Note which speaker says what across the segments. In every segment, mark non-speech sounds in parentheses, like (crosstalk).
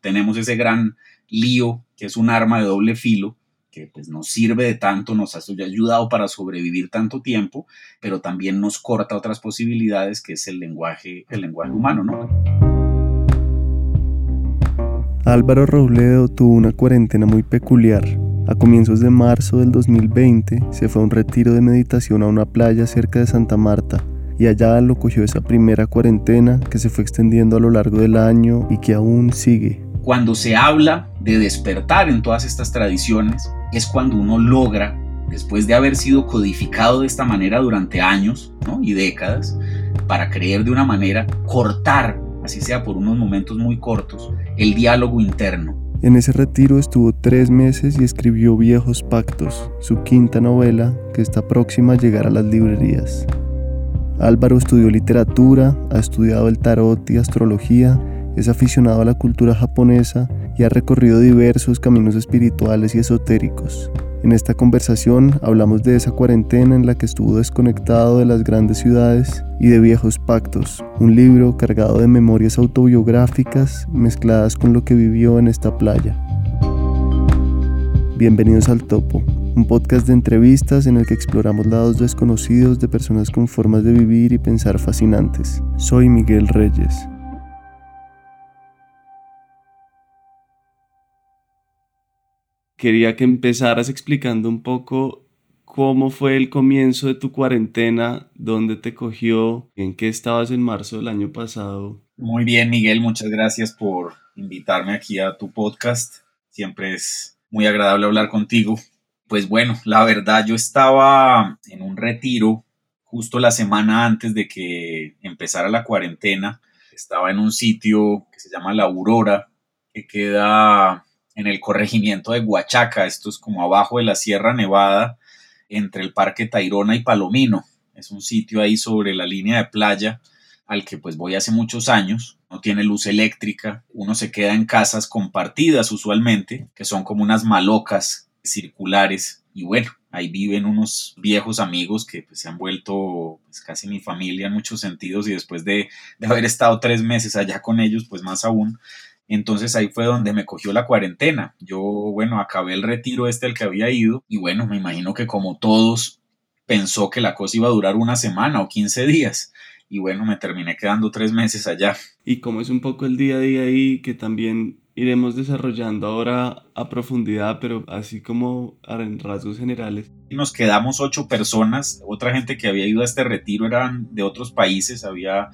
Speaker 1: tenemos ese gran lío que es un arma de doble filo que pues nos sirve de tanto, nos ha ayudado para sobrevivir tanto tiempo, pero también nos corta otras posibilidades que es el lenguaje, el lenguaje humano, ¿no?
Speaker 2: Álvaro Robledo tuvo una cuarentena muy peculiar. A comienzos de marzo del 2020 se fue a un retiro de meditación a una playa cerca de Santa Marta y allá lo cogió esa primera cuarentena que se fue extendiendo a lo largo del año y que aún sigue.
Speaker 1: Cuando se habla de despertar en todas estas tradiciones, es cuando uno logra, después de haber sido codificado de esta manera durante años y décadas, para creer de una manera, cortar, así sea por unos momentos muy cortos, el diálogo interno.
Speaker 2: En ese retiro estuvo tres meses y escribió Viejos Pactos, su quinta novela que está próxima a llegar a las librerías. Álvaro estudió literatura, ha estudiado el tarot y astrología, es aficionado a la cultura japonesa y ha recorrido diversos caminos espirituales y esotéricos. En esta conversación hablamos de esa cuarentena en la que estuvo desconectado de las grandes ciudades y de Viejos Pactos, un libro cargado de memorias autobiográficas mezcladas con lo que vivió en esta playa. Bienvenidos al Topo, un podcast de entrevistas en el que exploramos lados desconocidos de personas con formas de vivir y pensar fascinantes. Soy Miguel Reyes. Quería que empezaras explicando un poco cómo fue el comienzo de tu cuarentena, dónde te cogió, en qué estabas en marzo del año pasado.
Speaker 1: Muy bien, Miguel, muchas gracias por invitarme aquí a tu podcast. Siempre es muy agradable hablar contigo. Pues bueno, la verdad yo estaba en un retiro justo la semana antes de que empezara la cuarentena. Estaba en un sitio que se llama La Aurora, que queda en el corregimiento de Huachaca. Esto es como abajo de la Sierra Nevada, entre el Parque Tairona y Palomino. Es un sitio ahí sobre la línea de playa al que pues voy hace muchos años, no tiene luz eléctrica, uno se queda en casas compartidas usualmente, que son como unas malocas circulares. Y bueno, ahí viven unos viejos amigos que pues, se han vuelto pues, casi mi familia en muchos sentidos. Y después de, de haber estado tres meses allá con ellos, pues más aún, entonces ahí fue donde me cogió la cuarentena. Yo, bueno, acabé el retiro este al que había ido. Y bueno, me imagino que como todos pensó que la cosa iba a durar una semana o 15 días. Y bueno, me terminé quedando tres meses allá.
Speaker 2: Y cómo es un poco el día a día ahí que también iremos desarrollando ahora a profundidad, pero así como en rasgos generales.
Speaker 1: Nos quedamos ocho personas, otra gente que había ido a este retiro eran de otros países, había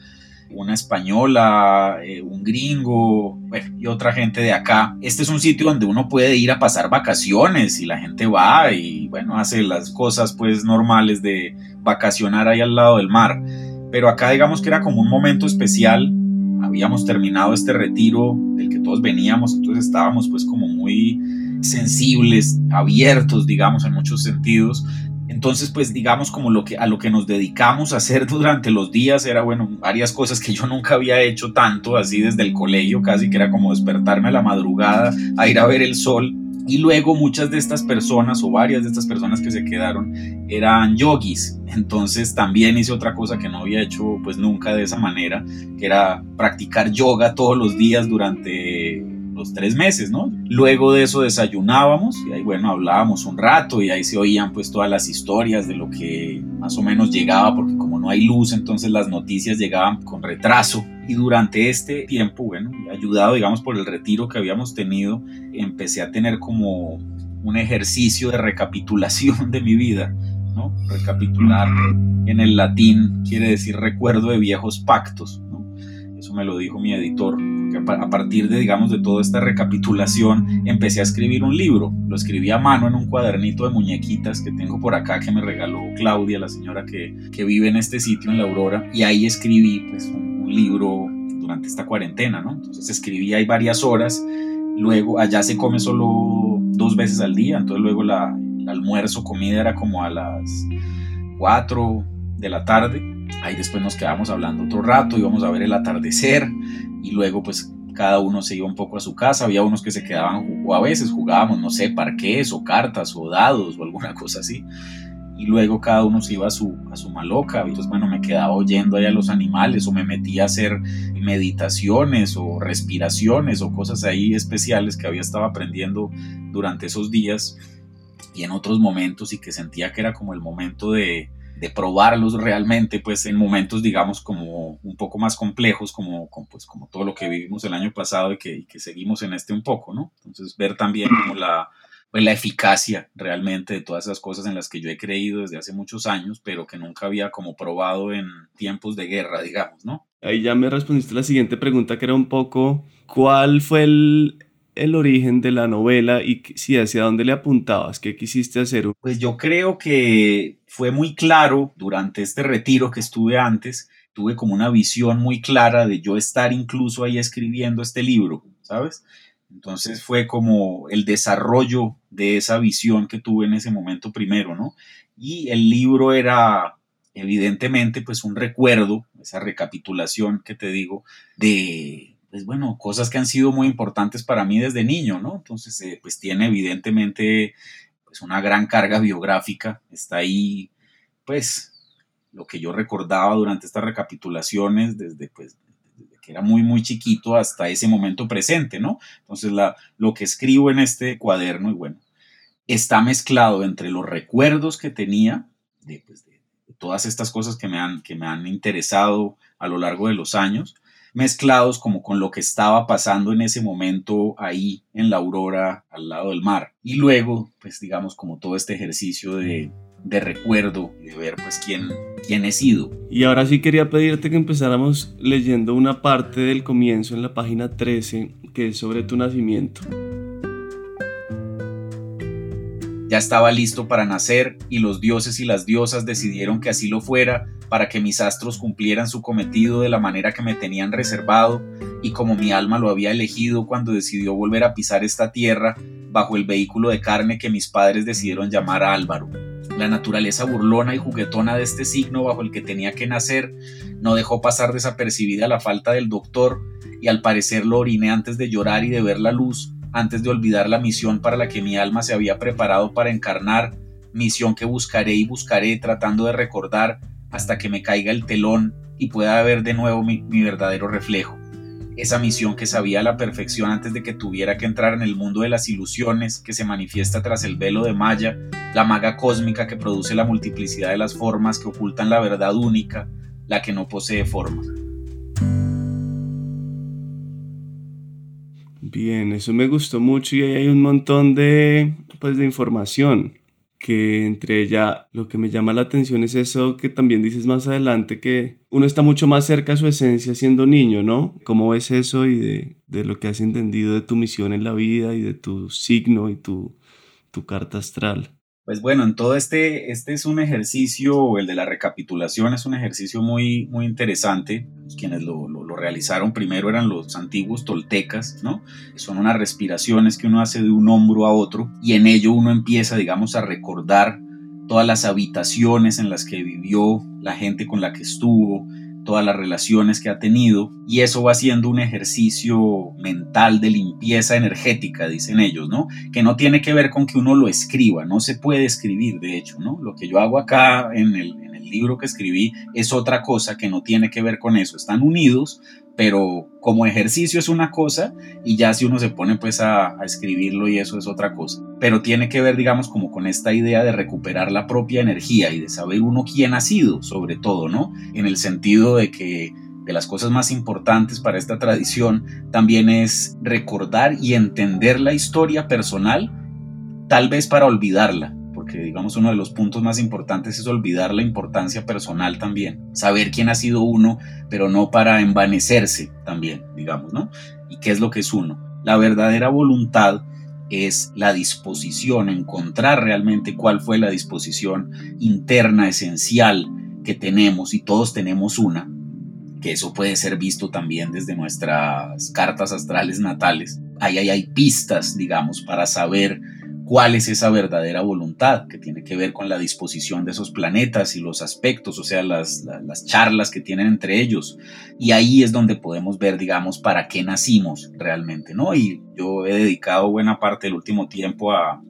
Speaker 1: una española, eh, un gringo, bueno, y otra gente de acá. Este es un sitio donde uno puede ir a pasar vacaciones y la gente va y bueno, hace las cosas pues normales de vacacionar ahí al lado del mar pero acá digamos que era como un momento especial. Habíamos terminado este retiro del que todos veníamos, entonces estábamos pues como muy sensibles, abiertos, digamos, en muchos sentidos. Entonces, pues digamos como lo que a lo que nos dedicamos a hacer durante los días era bueno, varias cosas que yo nunca había hecho tanto así desde el colegio, casi que era como despertarme a la madrugada a ir a ver el sol y luego muchas de estas personas o varias de estas personas que se quedaron eran yogis. Entonces también hice otra cosa que no había hecho pues nunca de esa manera, que era practicar yoga todos los días durante los tres meses, ¿no? Luego de eso desayunábamos y ahí, bueno, hablábamos un rato y ahí se oían pues todas las historias de lo que más o menos llegaba, porque como no hay luz, entonces las noticias llegaban con retraso. Y durante este tiempo, bueno, ayudado, digamos, por el retiro que habíamos tenido, empecé a tener como un ejercicio de recapitulación de mi vida, ¿no? Recapitular en el latín quiere decir recuerdo de viejos pactos, ¿no? Eso me lo dijo mi editor a partir de, digamos, de toda esta recapitulación, empecé a escribir un libro. Lo escribí a mano en un cuadernito de muñequitas que tengo por acá que me regaló Claudia, la señora que, que vive en este sitio, en La Aurora, y ahí escribí pues, un, libro durante esta cuarentena, ¿no? Entonces escribí ahí varias horas, luego allá se come solo dos veces al día, entonces luego la, el almuerzo, comida era como a las 4 de la tarde, ahí después nos quedamos hablando otro rato, íbamos a ver el atardecer, y luego pues cada uno se iba un poco a su casa, había unos que se quedaban o a veces jugábamos, no sé, parques o cartas o dados o alguna (laughs) cosa así. y luego cada uno se iba a su, a su maloca. Entonces, bueno, me quedaba oyendo ahí a los animales o me metía a hacer meditaciones o respiraciones o cosas ahí especiales que había estado aprendiendo durante esos días y en otros momentos y que sentía que era como el momento de, de probarlos realmente, pues en momentos, digamos, como un poco más complejos, como, pues, como todo lo que vivimos el año pasado y que, que seguimos en este un poco, ¿no? Entonces, ver también como la, pues, la eficacia realmente de todas esas cosas en las que yo he creído desde hace muchos años, pero que nunca había como probado en tiempos de guerra, digamos, ¿no?
Speaker 2: Ahí ya me respondiste la siguiente pregunta, que era un poco, ¿cuál fue el, el origen de la novela y si hacia dónde le apuntabas? ¿Qué quisiste hacer?
Speaker 1: Pues yo creo que fue muy claro durante este retiro que estuve antes, tuve como una visión muy clara de yo estar incluso ahí escribiendo este libro, ¿sabes? Entonces fue como el desarrollo de esa visión que tuve en ese momento primero, ¿no? Y el libro era evidentemente pues un recuerdo, esa recapitulación que te digo, de, pues bueno, cosas que han sido muy importantes para mí desde niño, ¿no? Entonces eh, pues tiene evidentemente pues una gran carga biográfica, está ahí pues lo que yo recordaba durante estas recapitulaciones desde pues era muy, muy chiquito hasta ese momento presente, ¿no? Entonces, la, lo que escribo en este cuaderno, y bueno, está mezclado entre los recuerdos que tenía de, pues, todas estas cosas que me, han, que me han interesado a lo largo de los años, mezclados como con lo que estaba pasando en ese momento ahí en la aurora al lado del mar. Y luego, pues digamos, como todo este ejercicio de, de recuerdo, de ver pues quién, quién he sido.
Speaker 2: Y ahora sí quería pedirte que empezáramos leyendo una parte del comienzo en la página 13, que es sobre tu nacimiento.
Speaker 1: Ya estaba listo para nacer y los dioses y las diosas decidieron que así lo fuera para que mis astros cumplieran su cometido de la manera que me tenían reservado y como mi alma lo había elegido cuando decidió volver a pisar esta tierra bajo el vehículo de carne que mis padres decidieron llamar Álvaro. La naturaleza burlona y juguetona de este signo bajo el que tenía que nacer no dejó pasar desapercibida la falta del doctor y al parecer lo oriné antes de llorar y de ver la luz, antes de olvidar la misión para la que mi alma se había preparado para encarnar, misión que buscaré y buscaré tratando de recordar hasta que me caiga el telón y pueda ver de nuevo mi, verdadero reflejo esa misión que sabía a la perfección antes de que tuviera que entrar en el mundo de las ilusiones que se manifiesta tras el velo de Maya, la maga cósmica que produce la multiplicidad de las formas que ocultan la verdad única, la que no posee forma.
Speaker 2: Bien, eso me gustó mucho y ahí hay un montón de, pues, de información que entre ella lo que me llama la atención es eso que también dices más adelante, que uno está mucho más cerca a su esencia siendo niño, ¿no? ¿Cómo ves eso y de, de lo que has entendido de tu misión en la vida y de tu signo y tu, tu carta astral?
Speaker 1: Pues bueno, en todo este, este es un ejercicio, el de la recapitulación es un ejercicio muy, muy interesante. Quienes lo, lo, realizaron primero eran los antiguos toltecas, ¿no? Son unas respiraciones que uno hace de un hombro a otro y en ello uno empieza, digamos, a recordar todas las habitaciones en las que vivió, la gente con la que estuvo, todas las relaciones que ha tenido y eso va siendo un ejercicio mental de limpieza energética, dicen ellos, ¿no? Que no tiene que ver con que uno lo escriba, no se puede escribir, de hecho, ¿no? Lo que yo hago acá en el, en el libro que escribí es otra cosa que no tiene que ver con eso, están unidos, pero como ejercicio es una cosa y ya si uno se pone pues a, escribirlo y eso es otra cosa. Pero tiene que ver digamos como con esta idea de recuperar la propia energía y de saber uno quién ha sido sobre todo, ¿no? En el sentido de que de las cosas más importantes para esta tradición también es recordar y entender la historia personal, tal vez para olvidarla, porque digamos uno de los puntos más importantes es olvidar la importancia personal también, saber quién ha sido uno, pero no para envanecerse también, digamos, ¿no? ¿Y qué es lo que es uno? La verdadera voluntad es la disposición, encontrar realmente cuál fue la disposición interna esencial que tenemos y todos tenemos una, que eso puede ser visto también desde nuestras cartas astrales natales. Ahí, hay pistas, digamos, para saber cuál es esa verdadera voluntad que tiene que ver con la disposición de esos planetas y los aspectos, o sea, las, las, charlas que tienen entre ellos. Y ahí es donde podemos ver, digamos, para qué nacimos realmente, ¿no? Y yo he dedicado buena parte del último tiempo a,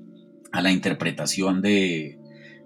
Speaker 1: a la interpretación de,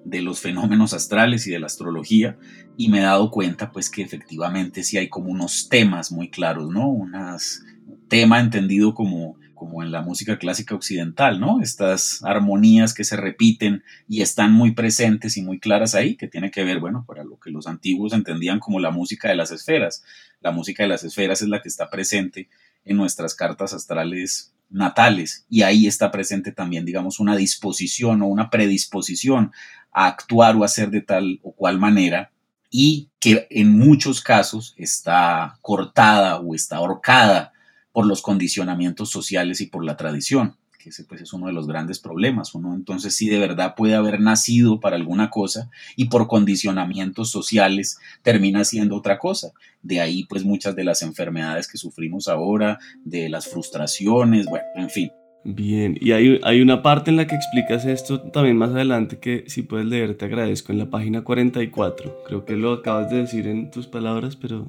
Speaker 1: de los fenómenos astrales y de la astrología y me he dado cuenta pues que efectivamente sí hay como unos temas muy claros, ¿no? Unas tema entendido como como en la música clásica occidental, ¿no? Estas armonías que se repiten y están muy presentes y muy claras ahí, que tiene que ver, bueno, para lo que los antiguos entendían como la música de las esferas. La música de las esferas es la que está presente en nuestras cartas astrales natales y ahí está presente también, digamos, una disposición o una predisposición a actuar o hacer de tal o cual manera y que en muchos casos está cortada o está ahorcada por los condicionamientos sociales y por la tradición, que ese pues es uno de los grandes problemas. Uno entonces sí de verdad puede haber nacido para alguna cosa y por condicionamientos sociales termina siendo otra cosa. De ahí pues muchas de las enfermedades que sufrimos ahora, de las frustraciones, bueno, en fin.
Speaker 2: Bien, y hay, hay, una parte en la que explicas esto también más adelante que si puedes leer te agradezco en la página 44. Creo que lo acabas de decir en tus palabras, pero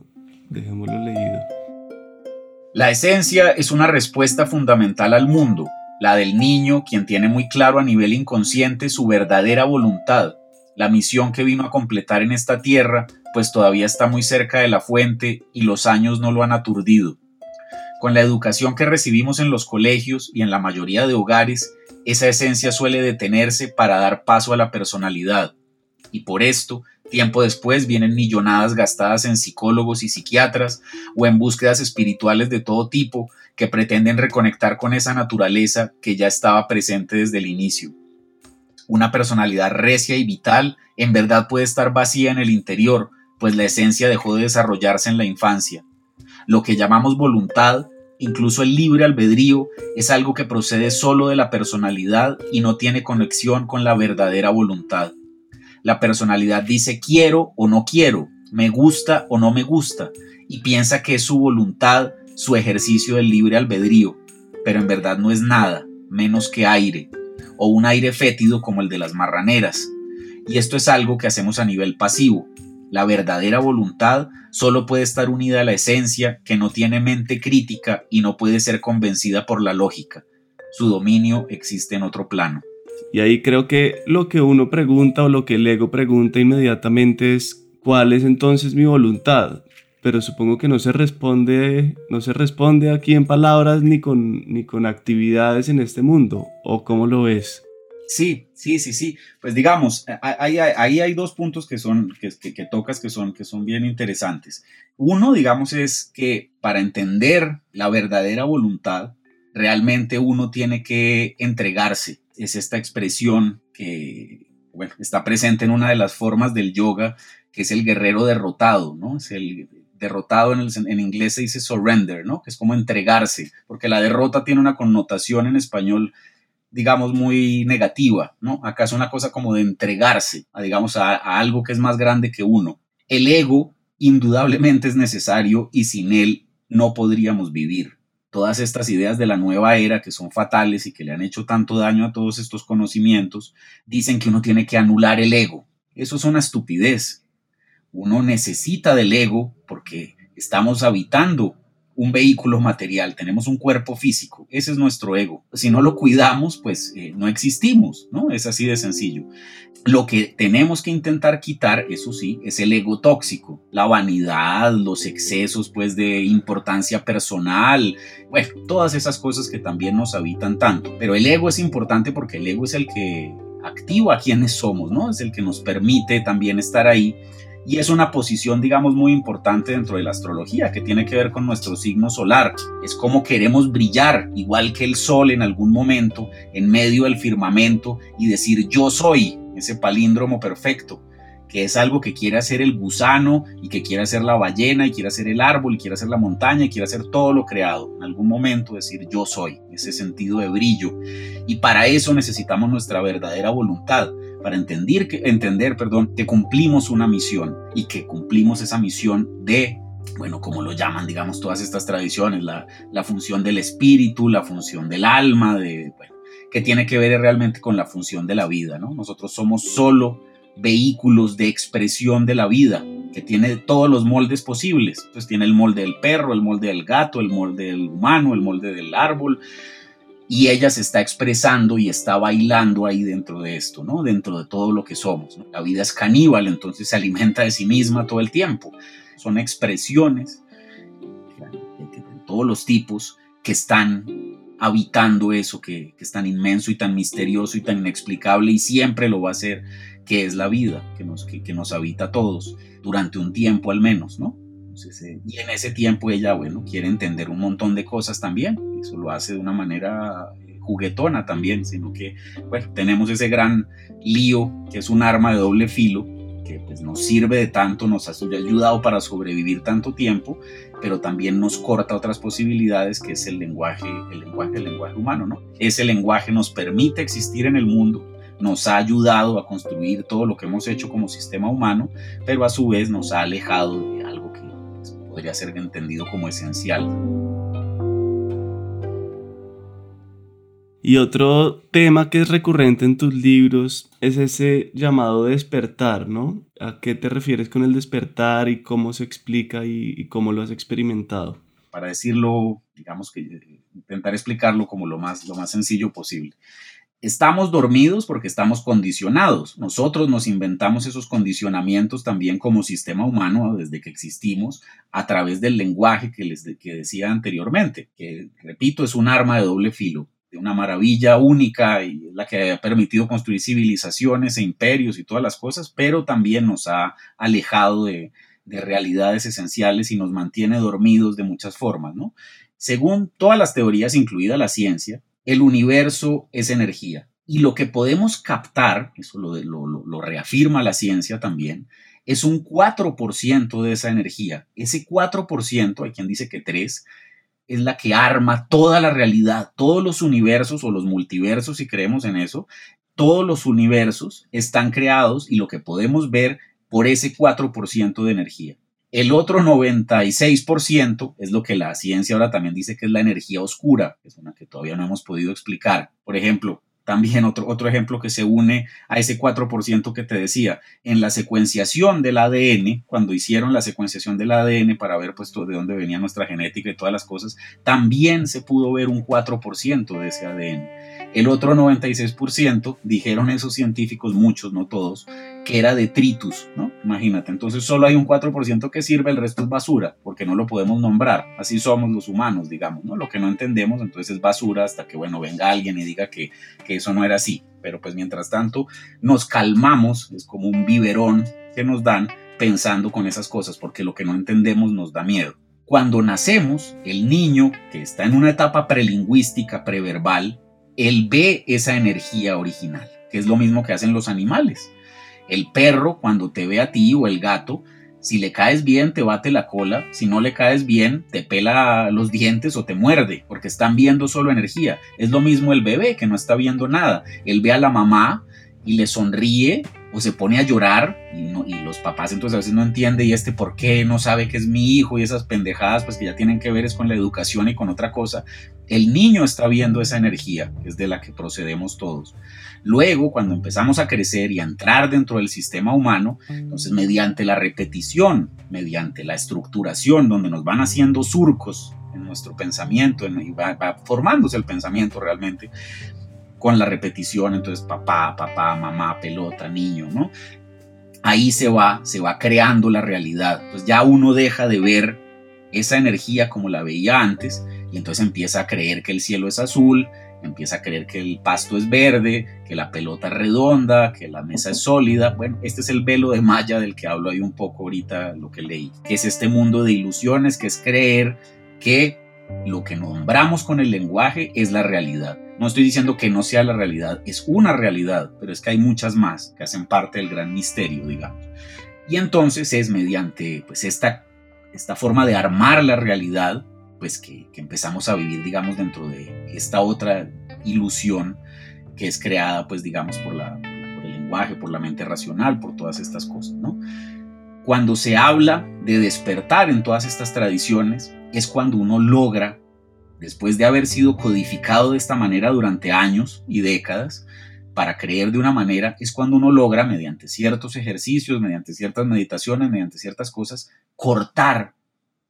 Speaker 2: dejémoslo leído.
Speaker 1: La esencia es una respuesta fundamental al mundo, la del niño, quien tiene muy claro a nivel inconsciente su verdadera voluntad, la misión que vino a completar en esta tierra, pues todavía está muy cerca de la fuente y los años no lo han aturdido. Con la educación que recibimos en los colegios y en la mayoría de hogares, esa esencia suele detenerse para dar paso a la personalidad. Y por esto, Tiempo después vienen millonadas gastadas en psicólogos y psiquiatras o en búsquedas espirituales de todo tipo que pretenden reconectar con esa naturaleza que ya estaba presente desde el inicio. Una personalidad recia y vital en verdad puede estar vacía en el interior, pues la esencia dejó de desarrollarse en la infancia. Lo que llamamos voluntad, incluso el libre albedrío, es algo que procede solo de la personalidad y no tiene conexión con la verdadera voluntad. La personalidad dice quiero o no quiero, me gusta o no me gusta, y piensa que es su voluntad, su ejercicio del libre albedrío, pero en verdad no es nada, menos que aire, o un aire fétido como el de las marraneras. Y esto es algo que hacemos a nivel pasivo. La verdadera voluntad solo puede estar unida a la esencia que no tiene mente crítica y no puede ser convencida por la lógica. Su dominio existe en otro plano.
Speaker 2: Y ahí creo que lo que uno pregunta o lo que el ego pregunta inmediatamente es ¿cuál es entonces mi voluntad? Pero supongo que no se responde, no se responde aquí en palabras ni con, ni con actividades en este mundo. ¿O cómo lo ves?
Speaker 1: Sí, sí, sí, sí. Pues digamos, ahí, ahí hay dos puntos que son, que, que, tocas que son, que son bien interesantes. Uno, digamos, es que para entender la verdadera voluntad, realmente uno tiene que entregarse es esta expresión que bueno, está presente en una de las formas del yoga, que es el guerrero derrotado, ¿no? Es el derrotado en, en, inglés se dice surrender, ¿no? Que es como entregarse, porque la derrota tiene una connotación en español, digamos, muy negativa, ¿no? Acá es una cosa como de entregarse, a, digamos, a algo que es más grande que uno. El ego indudablemente es necesario y sin él no podríamos vivir todas estas ideas de la nueva era que son fatales y que le han hecho tanto daño a todos estos conocimientos, dicen que uno tiene que anular el ego. Eso es una estupidez. Uno necesita del ego porque estamos habitando un vehículo material, tenemos un cuerpo físico, ese es nuestro ego. Si no lo cuidamos, pues eh, no existimos, ¿no? Es así de sencillo. Lo que tenemos que intentar quitar, eso sí, es el ego tóxico, la vanidad, los excesos, pues, de importancia personal, bueno, todas esas cosas que también nos habitan tanto. Pero el ego es importante porque el ego es el que activa a quienes somos, ¿no? Es el que nos permite también estar ahí y es una posición, digamos, muy importante dentro de la astrología, que tiene que ver con nuestro signo solar. Es como queremos brillar, igual que el sol en algún momento, en medio del firmamento y decir yo soy, ese palíndromo perfecto que es algo que quiere hacer el gusano y que quiere hacer la ballena y quiere hacer el árbol y quiere hacer la montaña y quiere hacer todo lo creado. En algún momento decir yo soy, ese sentido de brillo. Y para eso necesitamos nuestra verdadera voluntad, para entender que, entender, perdón, que cumplimos una misión y que cumplimos esa misión de bueno, como lo llaman, digamos, todas estas tradiciones, la, la función del espíritu, la función del alma, de, bueno, que tiene que ver realmente con la función de la vida, ¿no? Nosotros somos solo vehículos de expresión de la vida, que tiene todos los moldes posibles. Entonces tiene el molde del perro, el molde del gato, el molde del humano, el molde del árbol. Y ella se está expresando y está bailando ahí dentro de esto, ¿no? Dentro de todo lo que somos. La vida es caníbal, entonces se alimenta de sí misma todo el tiempo. Son expresiones de, todos los tipos que están habitando eso que, es tan inmenso y tan misterioso y tan inexplicable y siempre lo va a ser, que es la vida, que nos, que, nos habita a todos, durante un tiempo al menos, ¿no? Eh, y en ese tiempo ella, bueno, quiere entender un montón de cosas también, eso lo hace de una manera eh, juguetona también, sino que, bueno, tenemos ese gran lío que es un arma de doble filo que pues, nos sirve de tanto, nos ha ayudado para sobrevivir tanto tiempo, pero también nos corta otras posibilidades que es el lenguaje, el lenguaje, el lenguaje humano, ¿no? Ese lenguaje nos permite existir en el mundo, nos ha ayudado a construir todo lo que hemos hecho como sistema humano, pero a su vez nos ha alejado de podría ser entendido como esencial.
Speaker 2: Y otro tema que es recurrente en tus libros es ese llamado despertar, ¿no? ¿A qué te refieres con el despertar y cómo se explica y, cómo lo has experimentado?
Speaker 1: Para decirlo, digamos que intentar explicarlo como lo más, lo más sencillo posible. Estamos dormidos porque estamos condicionados. Nosotros nos inventamos esos condicionamientos también como sistema humano desde que existimos a través del lenguaje que les que decía anteriormente, que repito es un arma de doble filo una maravilla única y la que ha permitido construir civilizaciones e imperios y todas las cosas, pero también nos ha alejado de, realidades esenciales y nos mantiene dormidos de muchas formas, ¿no? Según todas las teorías, incluida la ciencia, el universo es energía. Y lo que podemos captar, eso lo, reafirma la ciencia también, es un 4% de esa energía. Ese 4%, hay quien dice que 3%, es la que arma toda la realidad, todos los universos o los multiversos, si creemos en eso, todos los universos están creados y lo que podemos ver por ese 4% de energía. El otro 96% es lo que la ciencia ahora también dice que es la energía oscura, es una que todavía no hemos podido explicar. Por ejemplo, también otro, otro ejemplo que se une a ese 4% que te decía, en la secuenciación del ADN, cuando hicieron la secuenciación del ADN para ver pues de dónde venía nuestra genética y todas las cosas, también se pudo ver un 4% de ese ADN. El otro 96% dijeron esos científicos, muchos, no todos, que era detritus, ¿no? Imagínate, entonces solo hay un 4% que sirve, el resto es basura, porque no lo podemos nombrar. Así somos los humanos, digamos, ¿no? Lo que no entendemos, entonces es basura hasta que, bueno, venga alguien y diga que, que eso no era así. Pero pues mientras tanto nos calmamos, es como un biberón que nos dan pensando con esas cosas, porque lo que no entendemos nos da miedo. Cuando nacemos, el niño que está en una etapa prelingüística, preverbal, él ve esa energía original, que es lo mismo que hacen los animales. El perro, cuando te ve a ti o el gato, si le caes bien, te bate la cola. Si no le caes bien, te pela los dientes o te muerde, porque están viendo solo energía. Es lo mismo el bebé, que no está viendo nada. Él ve a la mamá y le sonríe o se pone a llorar y, los papás entonces a veces no entienden y este por qué no sabe que es mi hijo y esas pendejadas pues que ya tienen que ver es con la educación y con otra cosa. El niño está viendo esa energía, es de la que procedemos todos. Luego, cuando empezamos a crecer y a entrar dentro del sistema humano, entonces mediante la repetición, mediante la estructuración, donde nos van haciendo surcos en nuestro pensamiento, en, va, va formándose el pensamiento realmente, con la repetición, entonces papá, papá, mamá, pelota, niño, ¿no? Ahí se va, se va creando la realidad. Pues ya uno deja de ver esa energía como la veía antes y entonces empieza a creer que el cielo es azul, empieza a creer que el pasto es verde, que la pelota es redonda, que la mesa es sólida. Bueno, este es el velo de Maya del que hablo ahí un poco ahorita, lo que leí, que es este mundo de ilusiones, que es creer que lo que nombramos con el lenguaje es la realidad. No estoy diciendo que no sea la realidad, es una realidad, pero es que hay muchas más que hacen parte del gran misterio, digamos. Y entonces es mediante pues, esta, esta forma de armar la realidad, pues que, empezamos a vivir, digamos, dentro de esta otra ilusión que es creada, pues, digamos, por, la, el lenguaje, por la mente racional, por todas estas cosas. Cuando se habla de despertar en todas estas tradiciones, es cuando uno logra después de haber sido codificado de esta manera durante años y décadas, para creer de una manera, es cuando uno logra, mediante ciertos ejercicios, mediante ciertas meditaciones, mediante ciertas cosas, cortar,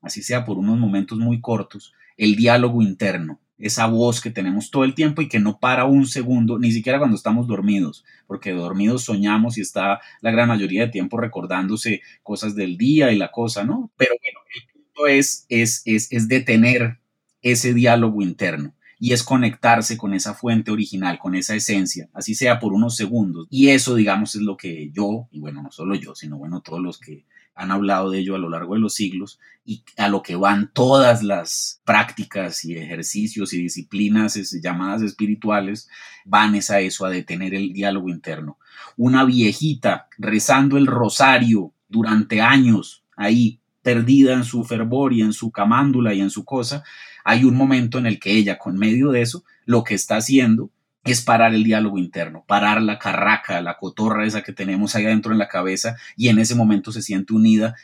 Speaker 1: así sea por unos momentos muy cortos, el diálogo interno, esa voz que tenemos todo el tiempo y que no para un segundo, ni siquiera cuando estamos dormidos, porque dormidos soñamos y está la gran mayoría de tiempo recordándose cosas del día y la cosa, ¿no? Pero bueno, el punto es, es, es, es detener ese diálogo interno y es conectarse con esa fuente original, con esa esencia, así sea por unos segundos. Y eso, digamos, es lo que yo, y bueno, no solo yo, sino bueno, todos los que han hablado de ello a lo largo de los siglos y a lo que van todas las prácticas y ejercicios y disciplinas llamadas espirituales, van es a eso, a detener el diálogo interno. Una viejita rezando el rosario durante años ahí, perdida en su fervor y en su camándula y en su cosa, hay un momento en el que ella, con medio de eso, lo que está haciendo es parar el diálogo interno, parar la carraca, la cotorra esa que tenemos ahí adentro en la cabeza y en ese momento se siente unida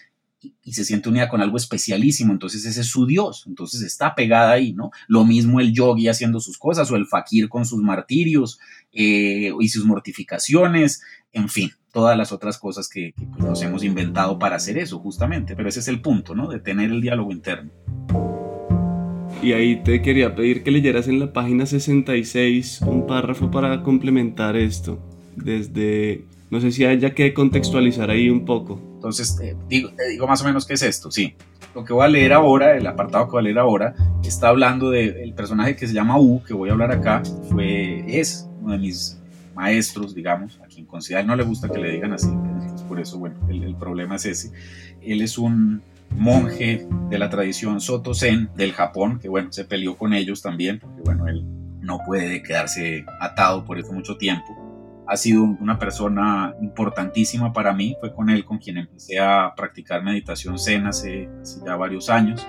Speaker 1: y se siente unida con algo especialísimo, entonces ese es su Dios, entonces está pegada ahí, ¿no? Lo mismo el yogi haciendo sus cosas o el fakir con sus martirios eh, y sus mortificaciones, en fin, todas las otras cosas que, pues, nos hemos inventado para hacer eso, justamente, pero ese es el punto, ¿no? De tener el diálogo interno.
Speaker 2: Y ahí te quería pedir que leyeras en la página 66 un párrafo para complementar esto. Desde, no sé si haya que contextualizar ahí un poco.
Speaker 1: Entonces, digo, te digo más o menos qué es esto, sí. Lo que voy a leer ahora, el apartado que voy a leer ahora, está hablando del personaje que se llama U, que voy a hablar acá, fue, es uno de mis maestros, digamos, a quien considera, no le gusta que le digan así, por eso, bueno, el, el problema es ese. Él es un monje de la tradición Soto Zen del Japón, que bueno, se peleó con ellos también, porque bueno, él no puede quedarse atado por eso mucho tiempo. Ha sido una persona importantísima para mí, fue con él con quien empecé a practicar meditación Zen hace, ya varios años.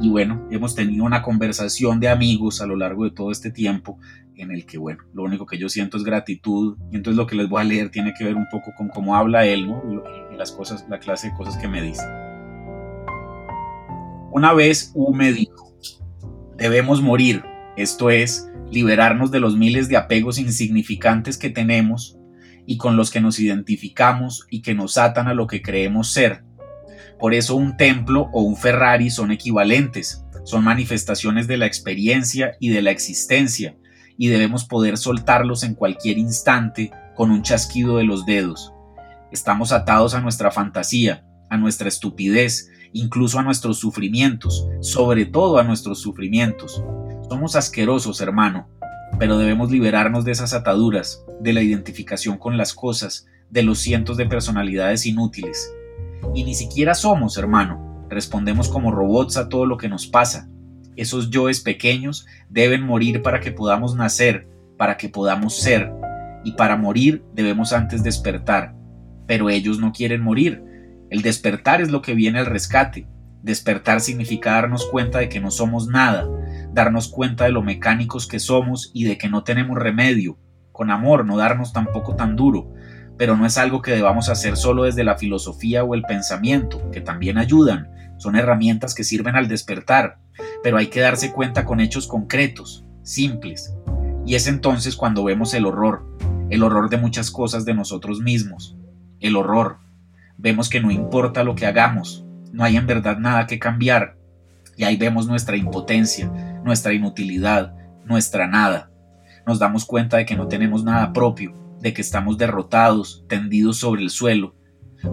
Speaker 1: Y bueno, hemos tenido una conversación de amigos a lo largo de todo este tiempo en el que, bueno, lo único que yo siento es gratitud. Y entonces lo que les voy a leer tiene que ver un poco con cómo habla él, ¿no? Y las cosas, la clase de cosas que me dice. Una vez U me dijo, debemos morir, esto es, liberarnos de los miles de apegos insignificantes que tenemos y con los que nos identificamos y que nos atan a lo que creemos ser. Por eso un templo o un Ferrari son equivalentes, son manifestaciones de la experiencia y de la existencia, y debemos poder soltarlos en cualquier instante con un chasquido de los dedos. Estamos atados a nuestra fantasía, a nuestra estupidez incluso a nuestros sufrimientos, sobre todo a nuestros sufrimientos. Somos asquerosos, hermano, pero debemos liberarnos de esas ataduras, de la identificación con las cosas, de los cientos de personalidades inútiles. Y ni siquiera somos, hermano, respondemos como robots a todo lo que nos pasa. Esos yoes pequeños deben morir para que podamos nacer, para que podamos ser, y para morir debemos antes despertar. Pero ellos no quieren morir, el despertar es lo que viene al rescate. Despertar significa darnos cuenta de que no somos nada, darnos cuenta de lo mecánicos que somos y de que no tenemos remedio. Con amor, no darnos tampoco tan duro, pero no es algo que debamos hacer solo desde la filosofía o el pensamiento, que también ayudan, son herramientas que sirven al despertar, pero hay que darse cuenta con hechos concretos, simples. Y es entonces cuando vemos el horror, el horror de muchas cosas de nosotros mismos, el horror, vemos que no importa lo que hagamos, no hay en verdad nada que cambiar. Y ahí vemos nuestra impotencia, nuestra inutilidad, nuestra nada. Nos damos cuenta de que no tenemos nada propio, de que estamos derrotados, tendidos sobre el suelo.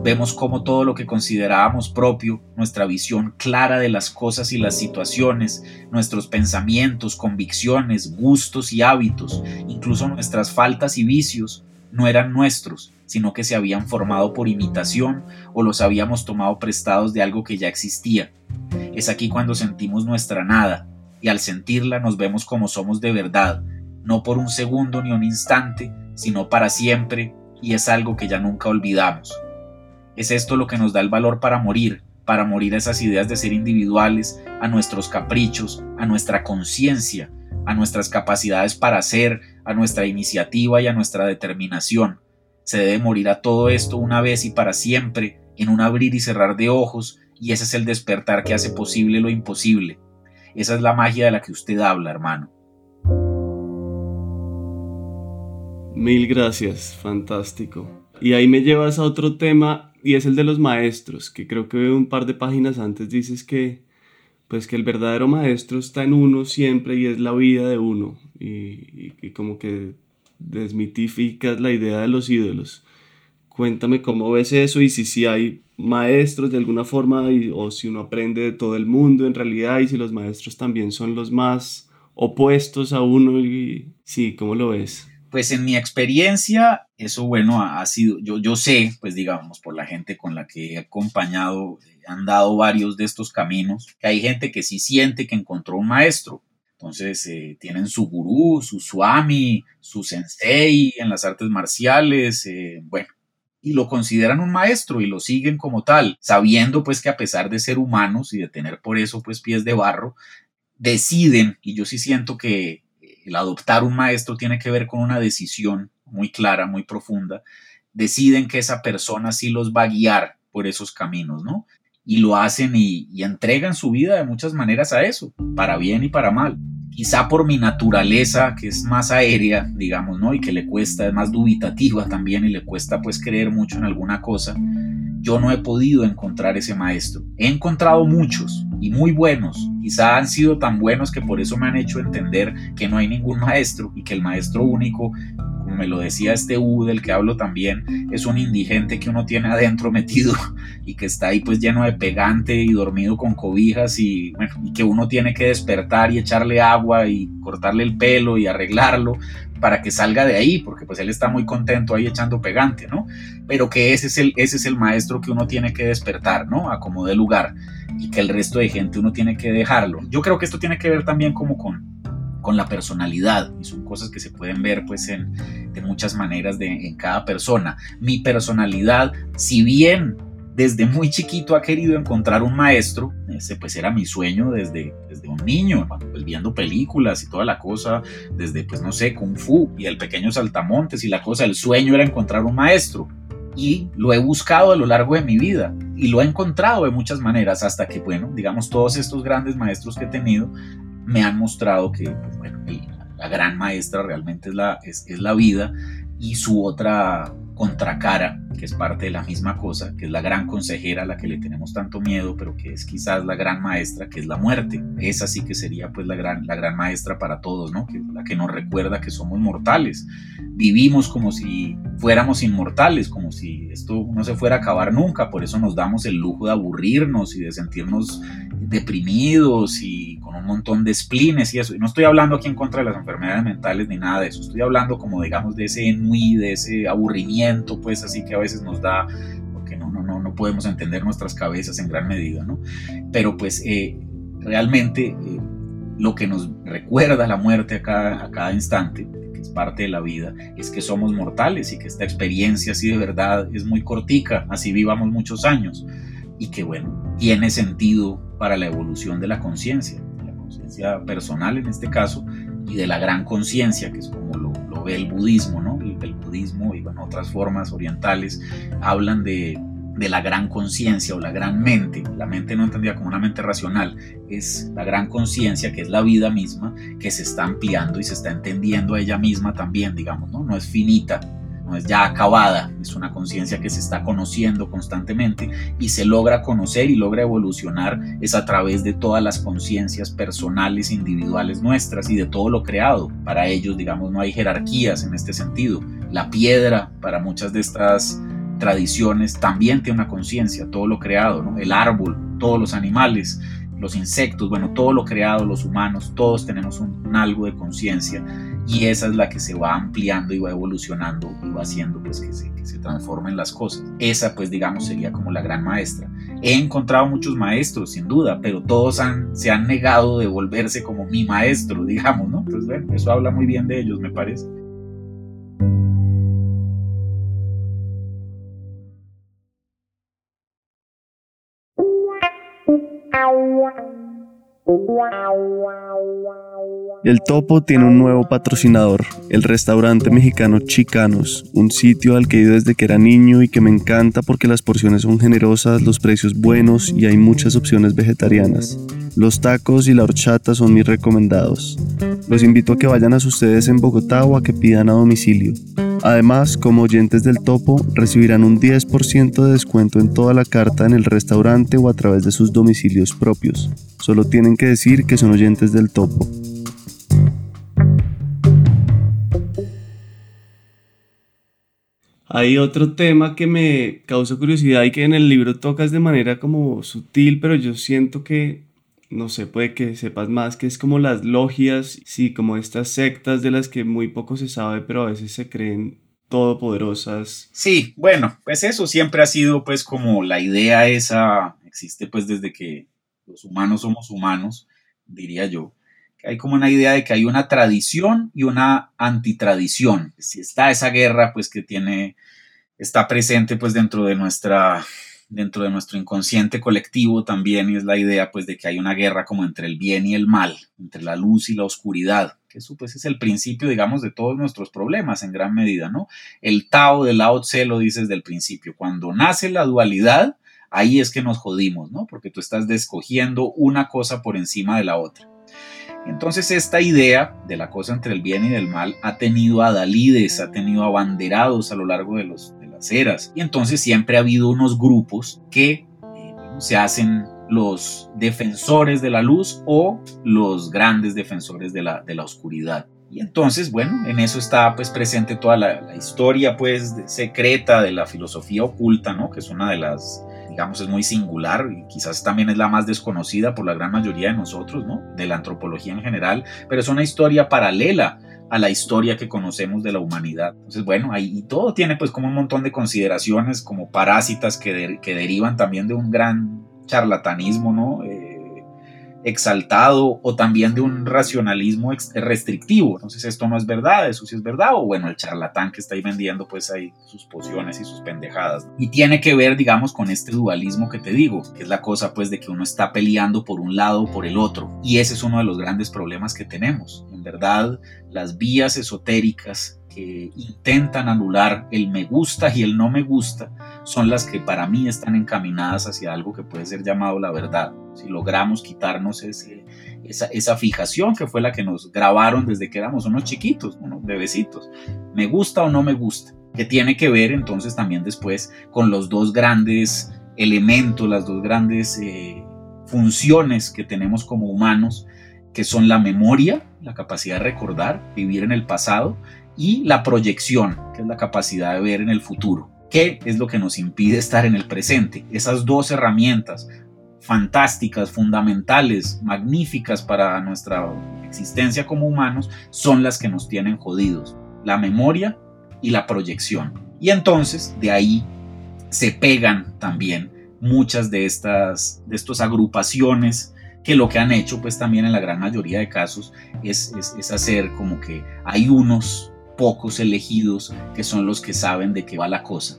Speaker 1: Vemos cómo todo lo que considerábamos propio, nuestra visión clara de las cosas y las situaciones, nuestros pensamientos, convicciones, gustos y hábitos, incluso nuestras faltas y vicios, no eran nuestros, sino que se habían formado por imitación o los habíamos tomado prestados de algo que ya existía. Es aquí cuando sentimos nuestra nada, y al sentirla nos vemos como somos de verdad, no por un segundo ni un instante, sino para siempre, y es algo que ya nunca olvidamos. Es esto lo que nos da el valor para morir, para morir a esas ideas de ser individuales, a nuestros caprichos, a nuestra conciencia, a nuestras capacidades para ser, a nuestra iniciativa y a nuestra determinación. Se debe morir a todo esto una vez y para siempre, en un abrir y cerrar de ojos, y ese es el despertar que hace posible lo imposible. Esa es la magia de la que usted habla, hermano.
Speaker 2: Mil gracias, fantástico. Y ahí me llevas a otro tema y es el de los maestros, que creo que un par de páginas antes dices que pues que el verdadero maestro está en uno siempre y es la vida de uno y, y, como que desmitificas la idea de los ídolos. Cuéntame cómo ves eso y si sí hay maestros de alguna forma o si uno aprende de todo el mundo en realidad y si los maestros también son los más opuestos a uno y sí, ¿cómo lo ves?
Speaker 1: Pues en mi experiencia, eso bueno ha, sido, yo, yo sé, pues digamos, por la gente con la que he acompañado, han dado varios de estos caminos, que hay gente que sí siente que encontró un maestro. Entonces eh, tienen su gurú, su swami, su sensei en las artes marciales, eh, bueno, y lo consideran un maestro y lo siguen como tal, sabiendo pues que a pesar de ser humanos y de tener por eso pues pies de barro, deciden, y yo sí siento que el adoptar un maestro tiene que ver con una decisión muy clara, muy profunda, deciden que esa persona sí los va a guiar por esos caminos, ¿no? Y lo hacen y, entregan su vida de muchas maneras a eso, para bien y para mal. Quizá por mi naturaleza, que es más aérea, digamos, ¿no? Y que le cuesta, es más dubitativa también y le cuesta pues creer mucho en alguna cosa, yo no he podido encontrar ese maestro. He encontrado muchos y muy buenos. Quizá han sido tan buenos que por eso me han hecho entender que no hay ningún maestro y que el maestro único, como me lo decía este U del que hablo también, es un indigente que uno tiene adentro (laughs) metido y que está ahí pues lleno de pegante y dormido con cobijas y, bueno, y que uno tiene que despertar y echarle agua y cortarle el pelo y arreglarlo para que salga de ahí, porque pues él está muy contento ahí echando pegante, ¿no? Pero que ese es el, ese es el maestro que uno tiene que despertar, ¿no? A como de lugar y que el resto de gente uno tiene que dejarlo. Yo creo que esto tiene que ver también como con, con la personalidad y son cosas que se pueden ver pues en, de muchas maneras de, en cada persona. Mi personalidad, si bien desde muy chiquito ha querido encontrar un maestro. Ese pues era mi sueño desde, desde un niño, pues viendo películas y toda la cosa, desde pues no sé, Kung Fu y el pequeño saltamontes y la cosa, el sueño era encontrar un maestro. Y lo he buscado a lo largo de mi vida y lo he encontrado de muchas maneras hasta que, bueno, digamos, todos estos grandes maestros que he tenido me han mostrado que, pues, la gran maestra realmente es la, es, es la vida y su otra contracara, que es parte de la misma cosa, que es la gran consejera a la que le tenemos tanto miedo, pero que es quizás la gran maestra, que es la muerte. Esa sí que sería pues la gran, la gran maestra para todos, ¿no? Que la que nos recuerda que somos mortales. Vivimos como si fuéramos inmortales, como si esto no se fuera a acabar nunca, por eso nos damos el lujo de aburrirnos y de sentirnos deprimidos y con un montón de splines y eso. Y no estoy hablando aquí en contra de las enfermedades mentales ni nada de eso. Estoy hablando como digamos de ese ennui, de ese aburrimiento, pues así que a veces nos da, porque no, no, no, no podemos entender nuestras cabezas en gran medida, ¿no? Pero pues eh, realmente eh, lo que nos recuerda la muerte a cada, a cada instante que es parte de la vida, es que somos mortales y que esta experiencia así de verdad es muy cortica, así vivamos muchos años y que bueno, tiene sentido para la evolución de la conciencia, la conciencia personal en este caso, y de la gran conciencia, que es como lo, ve el budismo, ¿no? El, budismo y otras formas orientales hablan de, de la gran conciencia o la gran mente. La mente no entendía como una mente racional, es la gran conciencia que es la vida misma que se está ampliando y se está entendiendo a ella misma también, digamos, ¿no? No es finita, es ya acabada, es una conciencia que se está conociendo constantemente y se logra conocer y logra evolucionar es a través de todas las conciencias personales, individuales nuestras y de todo lo creado. Para ellos, digamos, no hay jerarquías en este sentido. La piedra, para muchas de estas tradiciones, también tiene una conciencia, todo lo creado, ¿no? el árbol, todos los animales, los insectos, bueno, todo lo creado, los humanos, todos tenemos un, algo de conciencia y esa es la que se va ampliando y va evolucionando y va haciendo pues que se, que se transformen las cosas. Esa pues digamos sería como la gran maestra. He encontrado muchos maestros sin duda, pero todos han, se han negado de volverse como mi maestro, (laughs) digamos, ¿no? Pues bueno, eso habla muy bien de ellos, me parece.
Speaker 2: El Topo tiene un nuevo patrocinador, el restaurante mexicano Chicanos, un sitio al que he ido desde que era niño y que me encanta porque las porciones son generosas, los precios buenos y hay muchas opciones vegetarianas. Los tacos y la horchata son mis recomendados. Los invito a que vayan a ustedes en Bogotá o a que pidan a domicilio. Además, como oyentes del Topo, recibirán un 10% de descuento en toda la carta en el restaurante o a través de sus domicilios propios. Solo tienen que decir que son oyentes del topo. Hay otro tema que me causa curiosidad y que en el libro tocas de manera como sutil, pero yo siento que, no sé, puede que sepas más, que es como las logias, sí, como estas sectas de las que muy poco se sabe, pero a veces se creen todopoderosas.
Speaker 1: Sí, bueno, pues eso siempre ha sido pues como la idea esa, existe pues desde que los humanos somos humanos, diría yo, que hay como una idea de que hay una tradición y una antitradición. Si está esa guerra pues que tiene, está presente pues dentro de nuestra dentro de nuestro inconsciente colectivo también y es la idea pues de que hay una guerra como entre el bien y el mal, entre la luz y la oscuridad, que eso pues es el principio digamos de todos nuestros problemas en gran medida, ¿no? El Tao de Lao Tse lo dices del principio, cuando nace la dualidad, ahí es que nos jodimos, ¿no? Porque tú estás descogiendo una cosa por encima de la otra. Entonces esta idea de la cosa entre el bien y el mal ha tenido adalides, ha tenido abanderados a lo largo de, los, de las eras. Y entonces siempre ha habido unos grupos que eh, se hacen los defensores de la luz o los grandes defensores de la, de la oscuridad. Y entonces, bueno, en eso está pues presente toda la, la historia pues secreta de la filosofía oculta, ¿no? Que es una de las digamos, es muy singular y quizás también es la más desconocida por la gran mayoría de nosotros, ¿no? De la antropología en general, pero es una historia paralela a la historia que conocemos de la humanidad. Entonces, bueno, ahí todo tiene pues como un montón de consideraciones como parásitas que, que derivan también de un gran charlatanismo, ¿no? Eh, exaltado o también de un racionalismo restrictivo. Entonces esto no es verdad, eso sí es verdad, o bueno, el charlatán que está ahí vendiendo pues ahí sus pociones y sus pendejadas. Y tiene que ver, digamos, con este dualismo que te digo, que es la cosa pues de que uno está peleando por un lado o por el otro. Y ese es uno de los grandes problemas que tenemos. En verdad, las vías esotéricas que intentan anular el me gusta y el no me gusta son las que para mí están encaminadas hacia algo que puede ser llamado la verdad. Si logramos quitarnos ese, esa, esa, fijación que fue la que nos grabaron desde que éramos unos chiquitos, unos bebecitos, me gusta o no me gusta, que tiene que ver entonces también después con los dos grandes elementos, las dos grandes eh, funciones que tenemos como humanos, que son la memoria, la capacidad de recordar, vivir en el pasado, y la proyección, que es la capacidad de ver en el futuro. ¿Qué es lo que nos impide estar en el presente? Esas dos herramientas fantásticas, fundamentales, magníficas para nuestra existencia como humanos, son las que nos tienen jodidos. La memoria y la proyección. Y entonces de ahí se pegan también muchas de estas de estas agrupaciones que lo que han hecho pues también en la gran mayoría de casos es, es, es hacer como que hay unos pocos elegidos que son los que saben de qué va la cosa.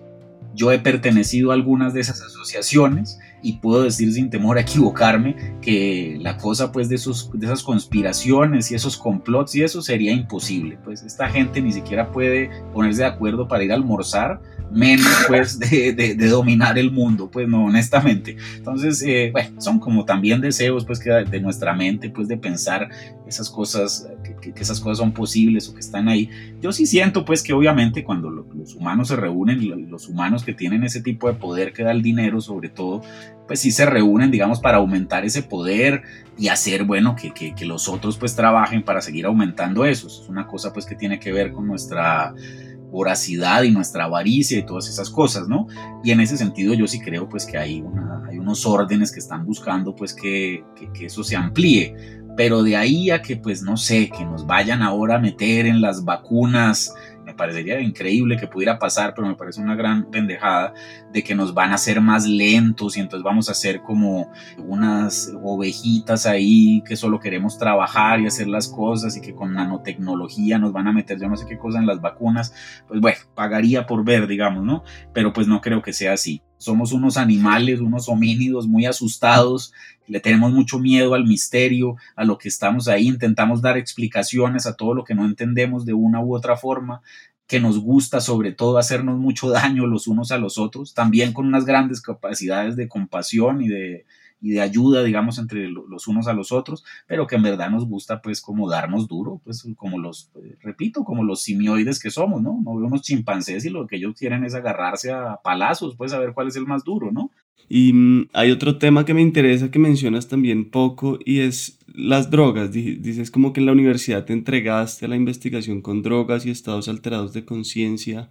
Speaker 1: Yo he pertenecido a algunas de esas asociaciones y puedo decir sin temor a equivocarme que la cosa pues de, esos, de esas conspiraciones y esos complots y eso sería imposible. Pues esta gente ni siquiera puede ponerse de acuerdo para ir a almorzar, menos pues de, de, dominar el mundo, pues no, honestamente. Entonces, eh, bueno, son como también deseos pues que de nuestra mente pues de pensar esas cosas, que, que, esas cosas son posibles o que están ahí. Yo sí siento pues que obviamente cuando los humanos se reúnen, los humanos que tienen ese tipo de poder que da el dinero sobre todo, pues sí se reúnen, digamos, para aumentar ese poder y hacer, bueno, que, que, los otros pues trabajen para seguir aumentando eso. Es una cosa pues que tiene que ver con nuestra voracidad y nuestra avaricia y todas esas cosas, ¿no? Y en ese sentido yo sí creo pues que hay, hay unos órdenes que están buscando pues que, que, que eso se amplíe pero de ahí a que, pues no sé, que nos vayan ahora a meter en las vacunas, me parecería increíble que pudiera pasar, pero me parece una gran pendejada de que nos van a hacer más lentos y entonces vamos a ser como unas ovejitas ahí que solo queremos trabajar y hacer las cosas y que con nanotecnología nos van a meter yo no sé qué cosa en las vacunas, pues bueno, pagaría por ver, digamos, ¿no? Pero pues no creo que sea así. Somos unos animales, unos homínidos muy asustados, le tenemos mucho miedo al misterio, a lo que estamos ahí, intentamos dar explicaciones a todo lo que no entendemos de una u otra forma, que nos gusta sobre todo hacernos mucho daño los unos a los otros, también con unas grandes capacidades de compasión y de, y de ayuda, digamos, entre los unos a los otros, pero que en verdad nos gusta, pues, como darnos duro, pues, como los, eh, repito, como los simioides que somos, ¿no? No veo unos chimpancés y lo que ellos quieren es agarrarse a palazos, pues, a ver cuál es el más duro, ¿no?
Speaker 2: Y mm, hay otro tema que me interesa que mencionas también poco y es las drogas. Dices como que en la universidad te entregaste a la investigación con drogas y estados alterados de conciencia.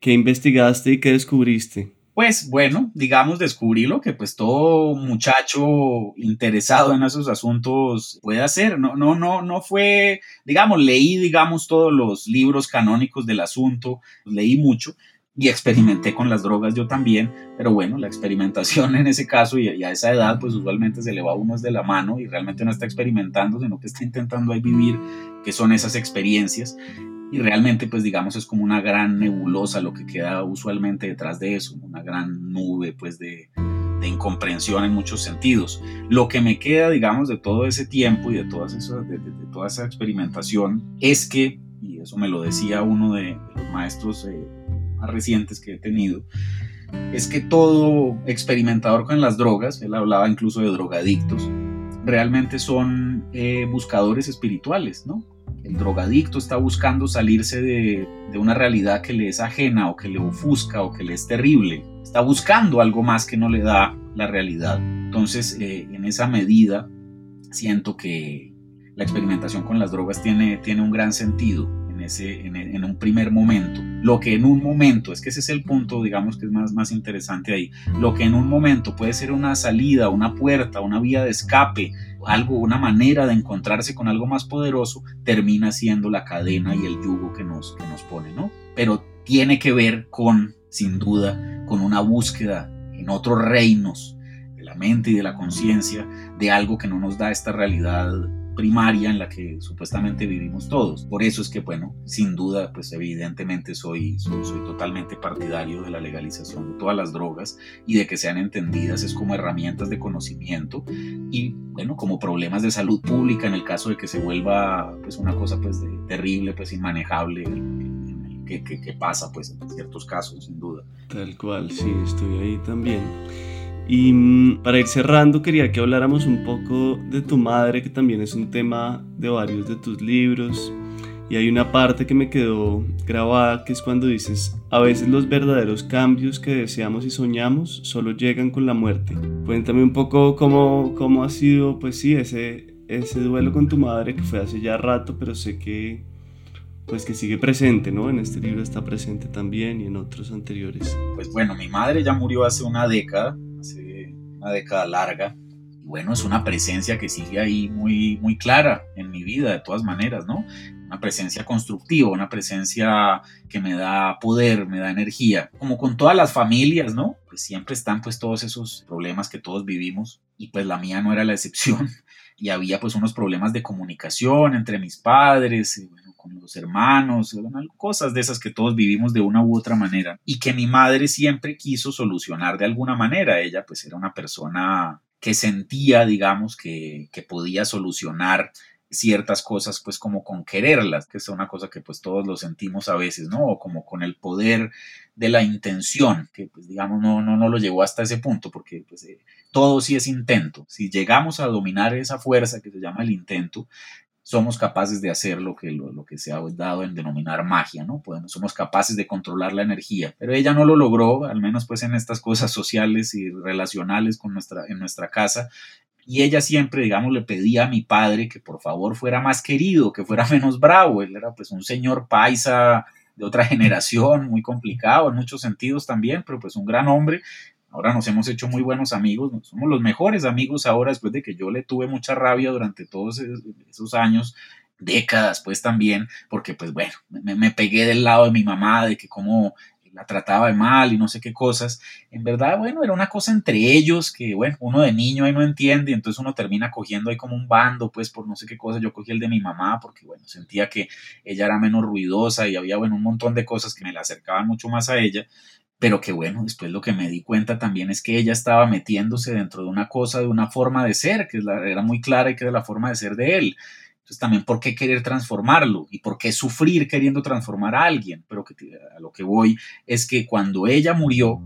Speaker 2: ¿Qué investigaste y qué descubriste?
Speaker 1: Pues bueno, digamos, descubrí lo que pues todo muchacho interesado en esos asuntos puede hacer. No, no, no, no fue, digamos, leí, digamos, todos los libros canónicos del asunto, leí mucho, y experimenté con las drogas yo también, pero bueno, la experimentación en ese caso y, a esa edad pues usualmente se le va a uno de la mano y realmente no está experimentando, sino que está intentando ahí vivir que son esas experiencias y realmente pues digamos es como una gran nebulosa lo que queda usualmente detrás de eso, una gran nube pues de, de incomprensión en muchos sentidos. Lo que me queda digamos de todo ese tiempo y de, todas esas, de, toda esa experimentación es que, y eso me lo decía uno de, los maestros eh, recientes que he tenido, es que todo experimentador con las drogas, él hablaba incluso de drogadictos, realmente son eh, buscadores espirituales, ¿no? El drogadicto está buscando salirse de, una realidad que le es ajena o que le ofusca o que le es terrible. Está buscando algo más que no le da la realidad. Entonces, eh, en esa medida, siento que la experimentación con las drogas tiene, tiene un gran sentido en, un primer momento. Lo que en un momento, es que ese es el punto, digamos, que es más, más interesante ahí, lo que en un momento puede ser una salida, una puerta, una vía de escape, algo, una manera de encontrarse con algo más poderoso, termina siendo la cadena y el yugo que nos, que nos pone, ¿no? Pero tiene que ver con, sin duda, con una búsqueda en otros reinos de la mente y de la conciencia de algo que no nos da esta realidad primaria en la que supuestamente vivimos todos. Por eso es que, bueno, sin duda, pues evidentemente soy, soy, totalmente partidario de la legalización de todas las drogas y de que sean entendidas es como herramientas de conocimiento y, bueno, como problemas de salud pública en el caso de que se vuelva, pues, una cosa, pues, terrible, pues, inmanejable que pasa, pues, en ciertos casos, sin duda.
Speaker 2: Tal cual, sí, estoy ahí también. Y mm, para ir cerrando, quería que habláramos un poco de tu madre, que también es un tema de varios de tus libros. Y hay una parte que me quedó grabada, que es cuando dices, a veces los verdaderos cambios que deseamos y soñamos solo llegan con la muerte. Cuéntame un poco cómo, cómo ha sido, pues sí, ese, ese duelo con tu madre, que fue hace ya rato, pero sé que, pues que sigue presente, ¿no? En este libro está presente también y en otros anteriores.
Speaker 1: Pues bueno, mi madre ya murió hace una década una década larga. bueno, es una presencia que sigue ahí muy, muy clara en mi vida, de todas maneras, ¿no? Una presencia constructiva, una presencia que me da poder, me da energía. Como con todas las familias, ¿no? Pues siempre están pues todos esos problemas que todos vivimos y pues la mía no era la excepción. (laughs) Y había pues unos problemas de comunicación entre mis padres, con los hermanos, cosas de esas que todos vivimos de una u otra manera y que mi madre siempre quiso solucionar de alguna manera. Ella pues era una persona que sentía, digamos, que, que podía solucionar ciertas cosas pues como con quererlas, que es una cosa que pues todos lo sentimos a veces, ¿no? O como con el poder de la intención, que pues digamos no, no, no lo llevó hasta ese punto, porque pues eh, todo sí es intento. Si llegamos a dominar esa fuerza que se llama el intento, somos capaces de hacer lo que, lo, que se ha dado en denominar magia, ¿no? Podemos, somos capaces de controlar la energía, pero ella no lo logró, al menos pues en estas cosas sociales y relacionales con nuestra, en nuestra casa, y ella siempre, digamos, le pedía a mi padre que por favor fuera más querido, que fuera (laughs) menos bravo, él era pues un señor paisa de otra (laughs) generación, muy complicado en muchos sentidos también, pero pues un gran hombre, Ahora nos hemos hecho muy buenos amigos, somos los mejores amigos ahora después de que yo le tuve mucha rabia durante todos esos años, décadas pues también, porque pues bueno, me, pegué del lado de mi mamá, de que cómo la trataba de mal y no sé qué cosas. En verdad, bueno, era una cosa entre ellos que, bueno, uno de niño ahí no entiende, y entonces uno termina cogiendo ahí como un bando, pues por no sé qué cosa. Yo cogí el de mi mamá porque, bueno, sentía que ella era menos ruidosa y había, bueno, un montón de cosas que me la acercaban mucho más a ella pero que bueno, después lo que me di cuenta también es que ella estaba metiéndose dentro de una cosa, de una forma de ser, que era muy clara y que era la forma de ser de él. Entonces también, ¿por qué querer transformarlo? ¿Y por qué sufrir queriendo transformar a alguien? Pero que, a lo que voy es que cuando ella murió,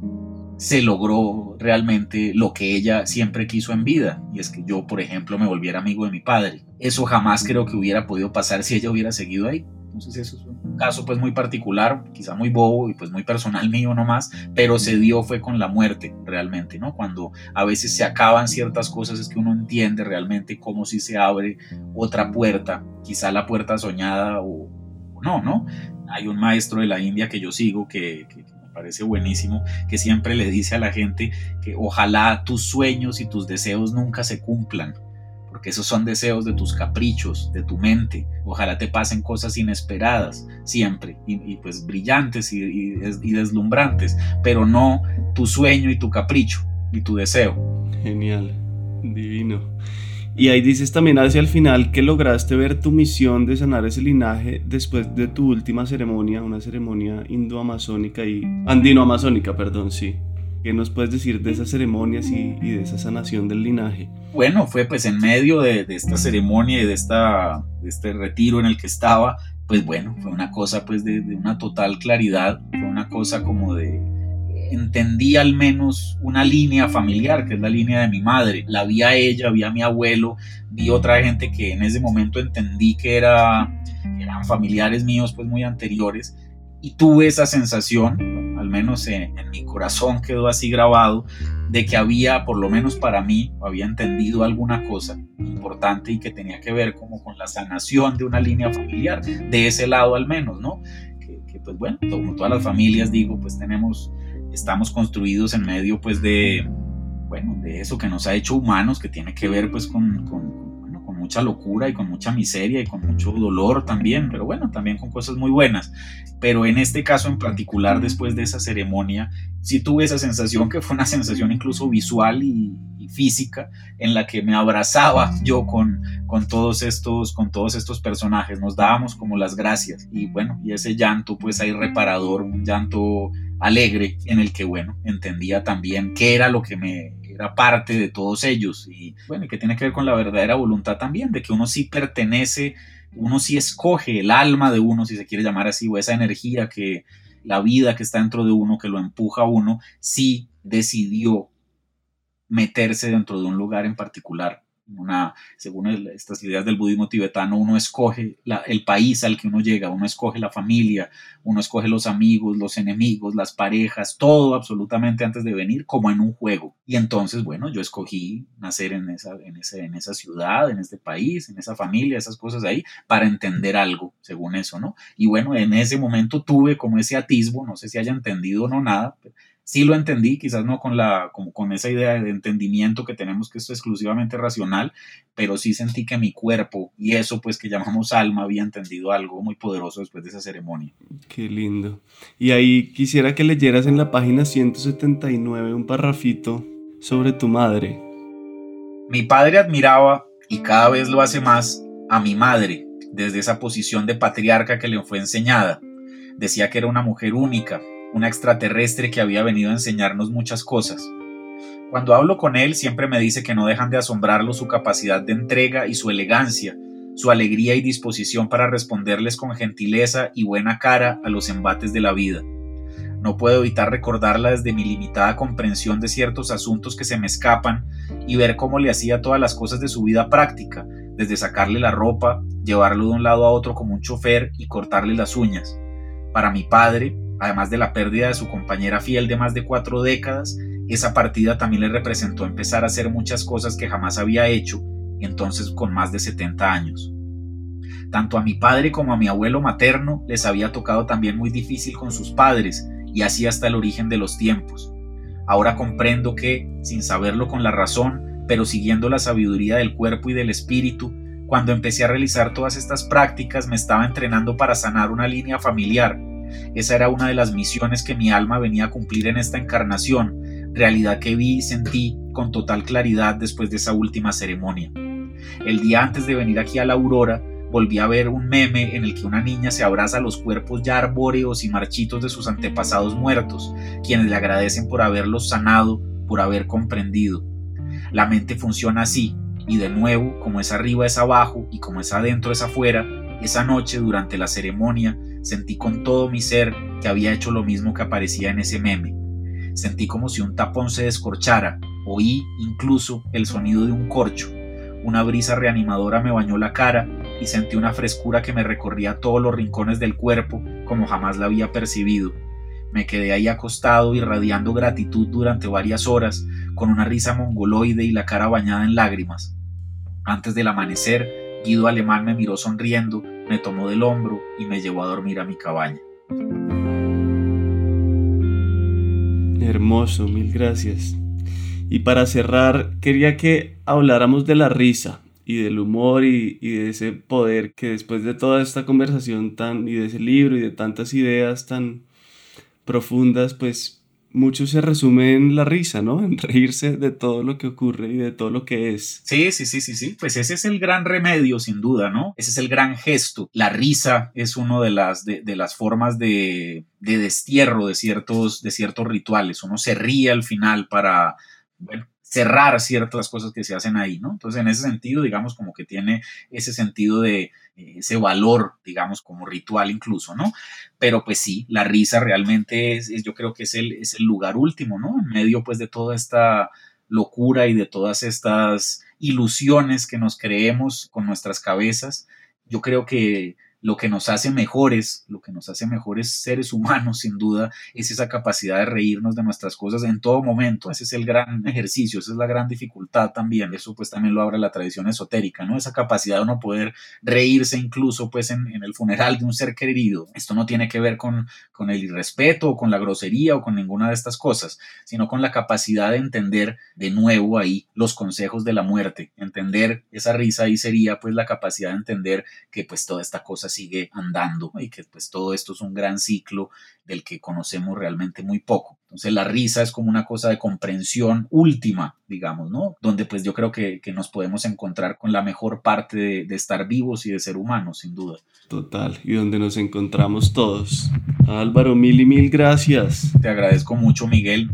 Speaker 1: se logró realmente lo que ella siempre quiso en vida. Y es que yo, por ejemplo, me volviera amigo de mi padre. Eso jamás creo que hubiera podido pasar si ella hubiera seguido ahí Entonces eso es un caso pues muy particular, quizá muy bobo y pues muy personal mío nomás, pero se dio fue con la muerte realmente, ¿no? Cuando a veces se acaban ciertas cosas es que uno entiende realmente cómo si se abre otra puerta, quizá la puerta soñada o, no, ¿no? Hay un maestro de la India que yo sigo que, que parece buenísimo, que siempre le dice a la gente que ojalá tus sueños y tus deseos nunca se cumplan porque esos son deseos de tus caprichos, de tu mente. Ojalá te pasen cosas inesperadas siempre, y, pues brillantes y, y, deslumbrantes, pero no tu sueño y tu capricho y tu deseo.
Speaker 2: Genial, divino. Y ahí dices también hacia el final que lograste ver tu misión de sanar ese linaje después de tu última ceremonia, una ceremonia indoamazónica y andino-amazónica, perdón, sí. ¿Qué nos puedes decir de esas ceremonias y, de esa sanación del linaje?
Speaker 1: Bueno, fue pues en medio de, esta ceremonia y de, esta, este retiro en el que estaba, pues bueno, fue una cosa pues de, una total claridad, fue una cosa como de, entendí al menos una línea familiar, que es la línea de mi madre. La vi a ella, vi a mi abuelo, vi otra gente que en ese momento entendí que era, eran familiares míos pues muy anteriores y tuve esa sensación, al menos en, mi corazón quedó así grabado, de que había, por lo menos para mí, había entendido alguna cosa importante y que tenía que ver como con la sanación de una línea familiar, de ese lado al menos, ¿no? Que, pues bueno, como todas las familias digo, pues tenemos, estamos construidos en medio pues de, bueno, de eso que nos ha hecho humanos, que tiene que ver pues con mucha locura y con mucha miseria y con mucho dolor también, pero bueno, también con cosas muy buenas. Pero en este caso en particular, después de esa ceremonia, sí tuve esa sensación que fue una sensación incluso visual y, física en la que me abrazaba yo con, con, todos estos, con todos estos personajes, nos dábamos como las gracias y bueno, y ese llanto pues ahí reparador, un llanto alegre en el que bueno, entendía también qué era lo que me era parte de todos ellos. Y bueno, que tiene que ver con la verdadera voluntad también, de que uno sí pertenece, uno sí escoge el alma de uno, si se quiere llamar así, o esa energía que la vida que está dentro de uno, que lo empuja a uno, sí decidió meterse dentro de un lugar en particular una, según estas ideas del budismo tibetano, uno escoge el país al que uno llega, uno escoge la familia, uno escoge los amigos, los enemigos, las parejas, todo absolutamente antes de venir, como en un juego. Y entonces, bueno, yo escogí nacer en esa, en, ese, en esa ciudad, en este país, en esa familia, esas cosas ahí, para entender algo, según eso, ¿no? Y bueno, en ese momento tuve como ese atisbo, no sé si haya entendido o no nada, sí lo entendí, quizás no con, la, como con esa idea de entendimiento que tenemos que esto es exclusivamente racional, pero sí sentí que mi cuerpo y eso pues que llamamos alma había entendido algo muy poderoso después de esa ceremonia.
Speaker 2: Qué lindo. Y ahí quisiera que leyeras en la página 179 un parrafito sobre tu madre.
Speaker 1: Mi padre admiraba, y cada vez lo hace más, a mi madre, desde esa posición de patriarca que le fue enseñada. Decía que era una mujer única, una extraterrestre que había venido a enseñarnos muchas cosas. Cuando hablo con él siempre me dice que no dejan de asombrarlo su capacidad de entrega y su elegancia, su alegría y disposición para responderles con gentileza y buena cara a los embates de la vida. No puedo evitar recordarla desde mi limitada comprensión de ciertos asuntos que se me escapan y ver cómo le hacía todas las cosas de su vida práctica, desde sacarle la ropa, llevarlo de un lado a otro como un chofer y cortarle las uñas. Para mi padre, Además de la pérdida de su compañera fiel de más de cuatro décadas, esa partida también le representó empezar a hacer muchas cosas que jamás había hecho, entonces con más de 70 años. Tanto a mi padre como a mi abuelo materno les había tocado también muy difícil con sus padres, y así hasta el origen de los tiempos. Ahora comprendo que, sin saberlo con la razón, pero siguiendo la sabiduría del cuerpo y del espíritu, cuando empecé a realizar todas estas prácticas me estaba entrenando para sanar una línea familiar, esa era una de las misiones que mi alma venía a cumplir en esta encarnación, realidad que vi y sentí con total claridad después de esa última ceremonia. El día antes de venir aquí a la aurora, volví a ver un meme en el que una niña se abraza a los cuerpos ya arbóreos y marchitos de sus antepasados muertos, quienes le agradecen por haberlos sanado, por haber comprendido. La mente funciona así, y de nuevo, como es arriba es abajo y como es adentro es afuera, esa noche durante la ceremonia Sentí con todo mi ser que había hecho lo mismo que aparecía en ese meme. Sentí como si un tapón se descorchara, oí incluso el sonido de un corcho. una brisa reanimadora me bañó la cara y sentí una frescura que me recorría todos los rincones del cuerpo como jamás la había percibido. Me quedé ahí acostado irradiando gratitud durante varias horas, con una risa mongoloide y la cara bañada en lágrimas. Antes del amanecer, Guido Alemán me miró sonriendo, me tomó del hombro y me llevó a dormir a mi cabaña.
Speaker 3: Hermoso, mil gracias. Y para cerrar, quería que habláramos de la risa y del humor y, y, de ese poder que después de toda esta conversación tan y de ese libro y de tantas ideas tan profundas, pues mucho se resume en la risa, ¿no? En reírse de todo lo que ocurre y de todo lo que es.
Speaker 1: Sí, sí, sí, sí, sí. Pues ese es el gran remedio, sin duda, ¿no? Ese es el gran gesto. La risa es una de las, de, de las formas de, de destierro de ciertos, de ciertos rituales. Uno se ríe al final para, cerrar ciertas cosas que se hacen ahí, ¿no? Entonces, en ese sentido, digamos, como que tiene ese sentido de ese valor, digamos, como ritual incluso, ¿no? Pero pues sí, la risa realmente es, yo creo que es el, es el lugar último, ¿no? En medio, pues, de toda esta locura y de todas estas ilusiones que nos creemos con nuestras cabezas, yo creo que lo que nos hace mejores, lo que nos hace mejores seres (laughs) humanos, sin duda, es esa capacidad de reírnos de nuestras cosas en todo momento. Ese es el gran (laughs) ejercicio, esa es la gran dificultad también. Eso pues también lo abre la tradición esotérica, ¿no? Esa capacidad de uno poder reírse incluso pues en, el funeral de un ser querido. Esto no tiene que ver con, con el irrespeto o con la grosería o con ninguna de estas cosas, sino con la capacidad de entender de nuevo ahí los consejos de la muerte. Entender esa risa ahí sería pues la capacidad de entender que pues toda esta cosa sigue andando y que pues todo esto es un gran ciclo del que conocemos realmente muy poco. Entonces la risa es como una cosa de comprensión última, digamos, ¿no? Donde pues yo creo que, que nos podemos encontrar con la mejor parte de, de, estar vivos y de ser humanos, sin duda.
Speaker 3: Total, y donde nos encontramos todos. Álvaro, mil y mil gracias.
Speaker 1: Te agradezco mucho, Miguel.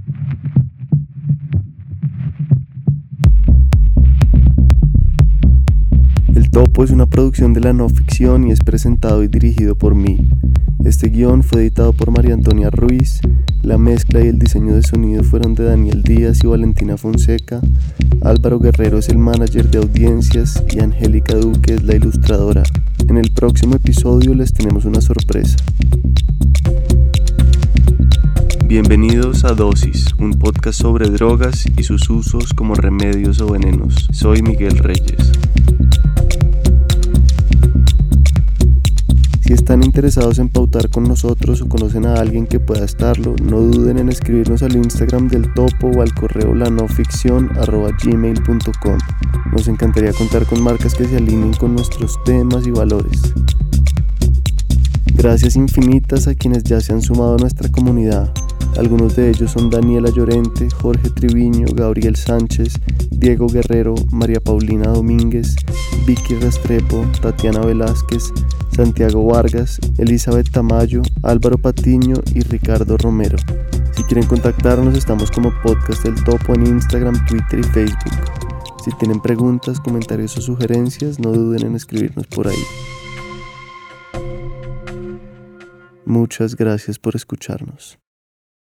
Speaker 3: Topo es una producción de la no ficción y es presentado y dirigido por mí. Este guion fue editado por María Antonia Ruiz, la mezcla y el diseño de sonido fueron de Daniel Díaz y Valentina Fonseca, Álvaro Guerrero es el manager de audiencias y Angélica Duque es la ilustradora. En el próximo episodio les tenemos una sorpresa. Bienvenidos a Dosis, un podcast sobre drogas y sus usos como remedios o venenos. Soy Miguel Reyes. Si están interesados en pautar con nosotros o conocen a alguien que pueda estarlo, no duden en escribirnos al Instagram del Topo o al correo lanoficcion.gmail.com. Nos encantaría contar con marcas que se alineen con nuestros temas y valores. Gracias infinitas a quienes ya se han sumado a nuestra comunidad. Algunos de ellos son Daniela Llorente, Jorge Triviño, Gabriel Sánchez, Diego Guerrero, María Paulina Domínguez, Vicky Restrepo, Tatiana Velázquez, Santiago Vargas, Elizabeth Tamayo, Álvaro Patiño y Ricardo Romero. Si quieren contactarnos estamos como Podcast del Topo en Instagram, Twitter y Facebook. Si tienen preguntas, comentarios o sugerencias, no duden en escribirnos por ahí. Muchas gracias por escucharnos.